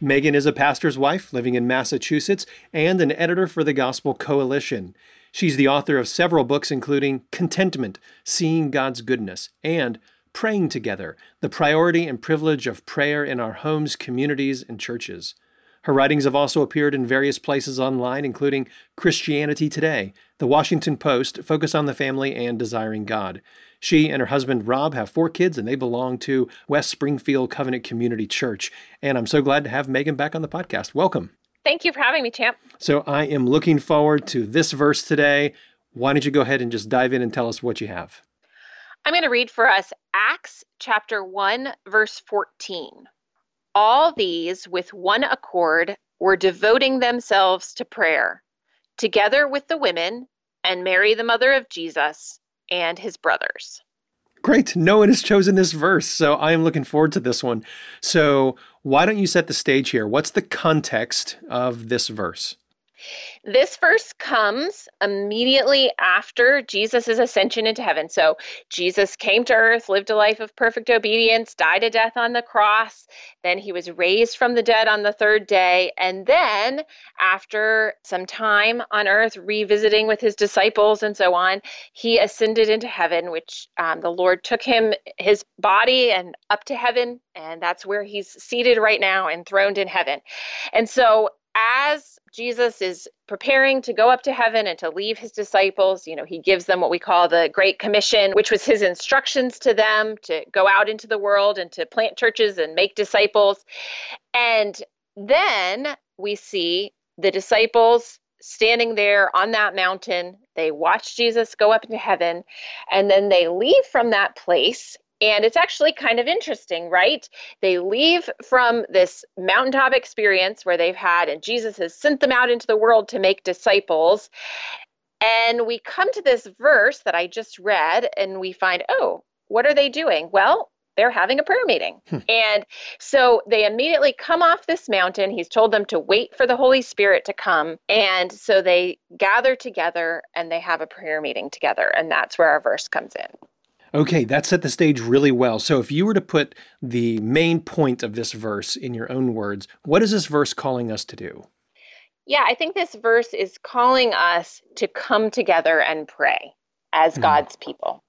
Megan is a pastor's wife living in Massachusetts and an editor for the Gospel Coalition. She's the author of several books, including Contentment, Seeing God's Goodness, and Praying Together The Priority and Privilege of Prayer in Our Homes, Communities, and Churches. Her writings have also appeared in various places online, including Christianity Today, The Washington Post, Focus on the Family, and Desiring God. She and her husband Rob have four kids and they belong to West Springfield Covenant Community Church. And I'm so glad to have Megan back on the podcast. Welcome. Thank you for having me, Champ. So I am looking forward to this verse today. Why don't you go ahead and just dive in and tell us what you have? I'm going to read for us Acts chapter 1, verse 14. All these, with one accord, were devoting themselves to prayer, together with the women and Mary, the mother of Jesus, and his brothers. Great. No one has chosen this verse, so I am looking forward to this one. So, why don't you set the stage here? What's the context of this verse? This verse comes immediately after Jesus' ascension into heaven. So Jesus came to earth, lived a life of perfect obedience, died a death on the cross. Then he was raised from the dead on the third day. And then, after some time on earth, revisiting with his disciples and so on, he ascended into heaven, which um, the Lord took him, his body, and up to heaven. And that's where he's seated right now, enthroned in heaven. And so, as Jesus is preparing to go up to heaven and to leave his disciples, you know, he gives them what we call the Great Commission, which was his instructions to them to go out into the world and to plant churches and make disciples. And then we see the disciples standing there on that mountain. They watch Jesus go up into heaven, and then they leave from that place and it's actually kind of interesting, right? They leave from this mountaintop experience where they've had, and Jesus has sent them out into the world to make disciples. And we come to this verse that I just read, and we find, oh, what are they doing? Well, they're having a prayer meeting. Hmm. And so they immediately come off this mountain. He's told them to wait for the Holy Spirit to come. And so they gather together and they have a prayer meeting together. And that's where our verse comes in. Okay, that set the stage really well. So, if you were to put the main point of this verse in your own words, what is this verse calling us to do? Yeah, I think this verse is calling us to come together and pray as hmm. God's people.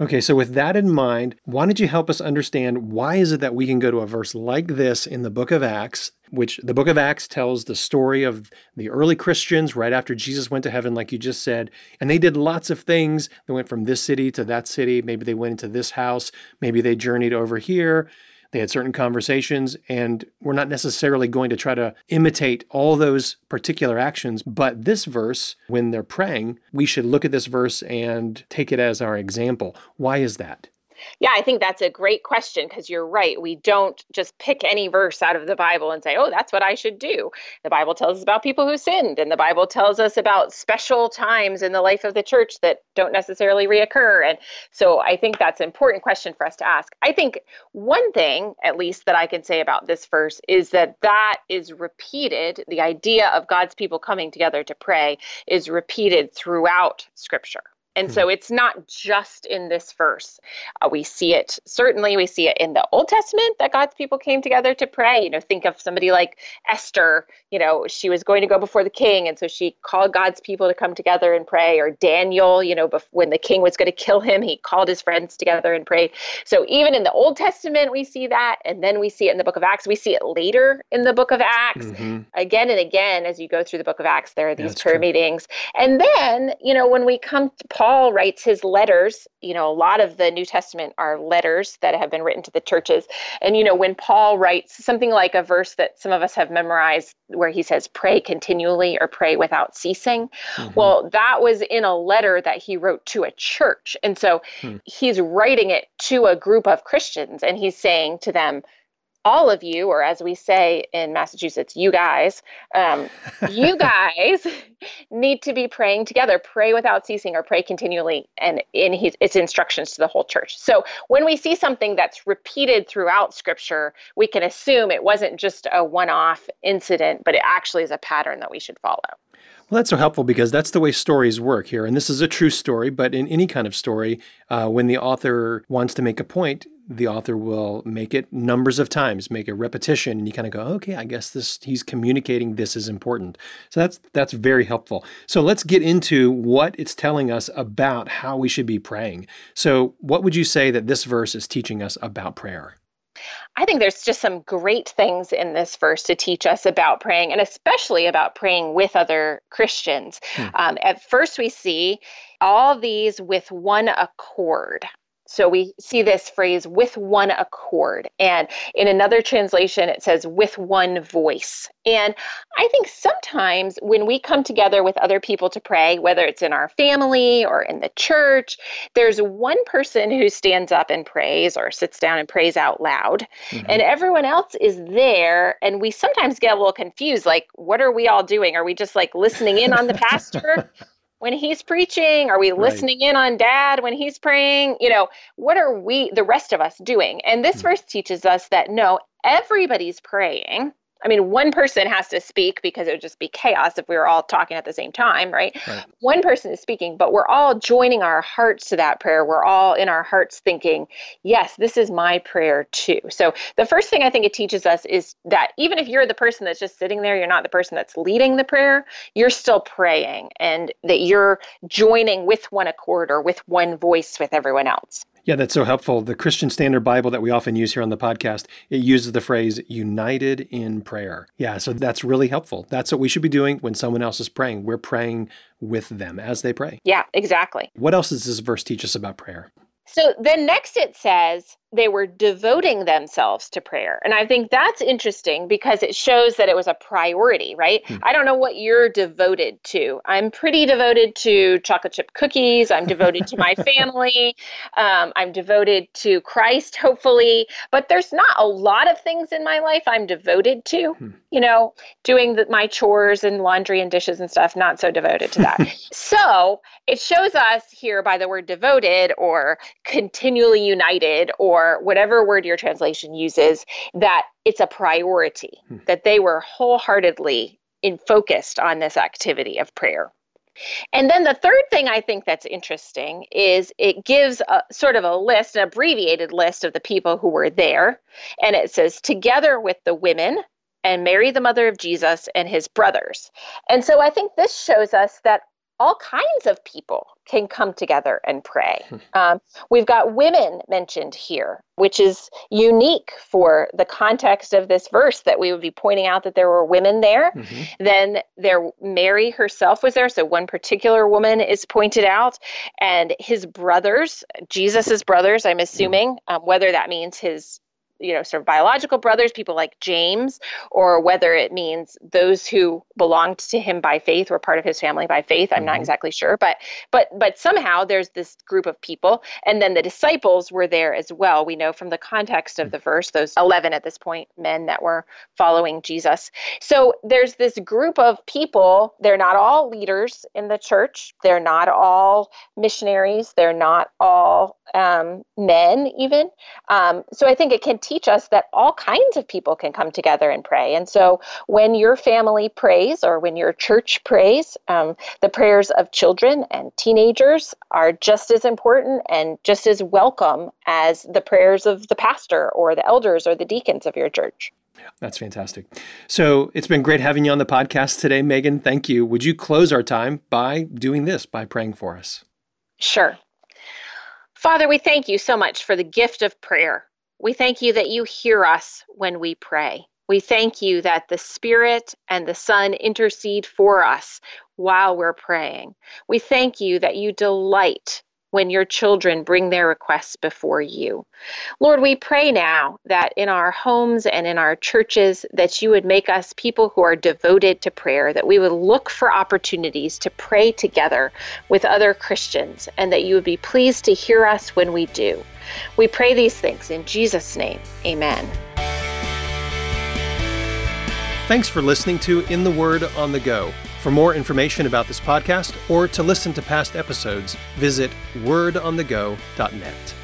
Okay, so with that in mind, why don't you help us understand why is it that we can go to a verse like this in the book of Acts, which the book of Acts tells the story of the early Christians right after Jesus went to heaven, like you just said, and they did lots of things. They went from this city to that city. Maybe they went into this house. Maybe they journeyed over here. They had certain conversations, and we're not necessarily going to try to imitate all those particular actions. But this verse, when they're praying, we should look at this verse and take it as our example. Why is that? Yeah, I think that's a great question because you're right. We don't just pick any verse out of the Bible and say, oh, that's what I should do. The Bible tells us about people who sinned, and the Bible tells us about special times in the life of the church that don't necessarily reoccur. And so I think that's an important question for us to ask. I think one thing, at least, that I can say about this verse is that that is repeated. The idea of God's people coming together to pray is repeated throughout Scripture. And hmm. so it's not just in this verse. Uh, we see it, certainly, we see it in the Old Testament that God's people came together to pray. You know, think of somebody like Esther, you know, she was going to go before the king. And so she called God's people to come together and pray. Or Daniel, you know, bef- when the king was going to kill him, he called his friends together and prayed. So even in the Old Testament, we see that. And then we see it in the book of Acts. We see it later in the book of Acts. Mm-hmm. Again and again, as you go through the book of Acts, there are these prayer true. meetings. And then, you know, when we come to Paul writes his letters, you know, a lot of the New Testament are letters that have been written to the churches. And, you know, when Paul writes something like a verse that some of us have memorized where he says, pray continually or pray without ceasing, mm-hmm. well, that was in a letter that he wrote to a church. And so hmm. he's writing it to a group of Christians and he's saying to them, all of you, or as we say in Massachusetts, you guys, um, you guys need to be praying together. Pray without ceasing or pray continually, and in his, its instructions to the whole church. So when we see something that's repeated throughout Scripture, we can assume it wasn't just a one off incident, but it actually is a pattern that we should follow. Well, that's so helpful because that's the way stories work here. And this is a true story, but in any kind of story, uh, when the author wants to make a point, the author will make it numbers of times, make a repetition, and you kind of go, okay, I guess this he's communicating this is important. So that's that's very helpful. So let's get into what it's telling us about how we should be praying. So what would you say that this verse is teaching us about prayer? I think there's just some great things in this verse to teach us about praying, and especially about praying with other Christians. Hmm. Um, at first, we see all these with one accord. So we see this phrase with one accord. And in another translation, it says with one voice. And I think sometimes when we come together with other people to pray, whether it's in our family or in the church, there's one person who stands up and prays or sits down and prays out loud. Mm-hmm. And everyone else is there. And we sometimes get a little confused like, what are we all doing? Are we just like listening in on the pastor? when he's preaching? Are we right. listening in on dad when he's praying? You know, what are we, the rest of us, doing? And this hmm. verse teaches us that no, everybody's praying. I mean, one person has to speak because it would just be chaos if we were all talking at the same time, right? right? One person is speaking, but we're all joining our hearts to that prayer. We're all in our hearts thinking, yes, this is my prayer too. So the first thing I think it teaches us is that even if you're the person that's just sitting there, you're not the person that's leading the prayer, you're still praying and that you're joining with one accord or with one voice with everyone else. Yeah, that's so helpful. The Christian Standard Bible that we often use here on the podcast, it uses the phrase united in prayer. Yeah, so that's really helpful. That's what we should be doing when someone else is praying. We're praying with them as they pray. Yeah, exactly. What else does this verse teach us about prayer? So then next it says they were devoting themselves to prayer. And I think that's interesting because it shows that it was a priority, right? Hmm. I don't know what you're devoted to. I'm pretty devoted to chocolate chip cookies. I'm devoted to my family. Um, I'm devoted to Christ, hopefully. But there's not a lot of things in my life I'm devoted to. Hmm. You know, doing the, my chores and laundry and dishes and stuff, not so devoted to that. so it shows us here by the word devoted or continually united or whatever word your translation uses that it's a priority, hmm. that they were wholeheartedly in focused on this activity of prayer. And then the third thing I think that's interesting is it gives a sort of a list, an abbreviated list of the people who were there. And it says, together with the women and Mary, the mother of Jesus, and his brothers. And so I think this shows us that all kinds of people can come together and pray. Hmm. Um, we've got women mentioned here, which is unique for the context of this verse that we would be pointing out that there were women there. Mm-hmm. Then there Mary herself was there, so one particular woman is pointed out, and his brothers, Jesus's brothers, I'm assuming, um, whether that means his you know, sort of biological brothers, people like James, or whether it means those who belonged to him by faith or part of his family by faith. I'm mm-hmm. not exactly sure, but but but somehow there's this group of people, and then the disciples were there as well. We know from the context of the verse, those 11 at this point men that were following Jesus. So there's this group of people. They're not all leaders in the church. They're not all missionaries. They're not all um, men, even. Um, so I think it can teach us that all kinds of people can come together and pray. And so when your family prays or when your church prays, um, the prayers of children and teenagers are just as important and just as welcome as the prayers of the pastor or the elders or the deacons of your church. That's fantastic. So it's been great having you on the podcast today, Megan. Thank you. Would you close our time by doing this, by praying for us? Sure. Father, we thank you so much for the gift of prayer. We thank you that you hear us when we pray. We thank you that the Spirit and the Son intercede for us while we're praying. We thank you that you delight when your children bring their requests before you. Lord, we pray now that in our homes and in our churches that you would make us people who are devoted to prayer, that we would look for opportunities to pray together with other Christians, and that you would be pleased to hear us when we do. We pray these things in Jesus' name. Amen. Thanks for listening to In the Word on the Go. For more information about this podcast or to listen to past episodes, visit wordonthego.net.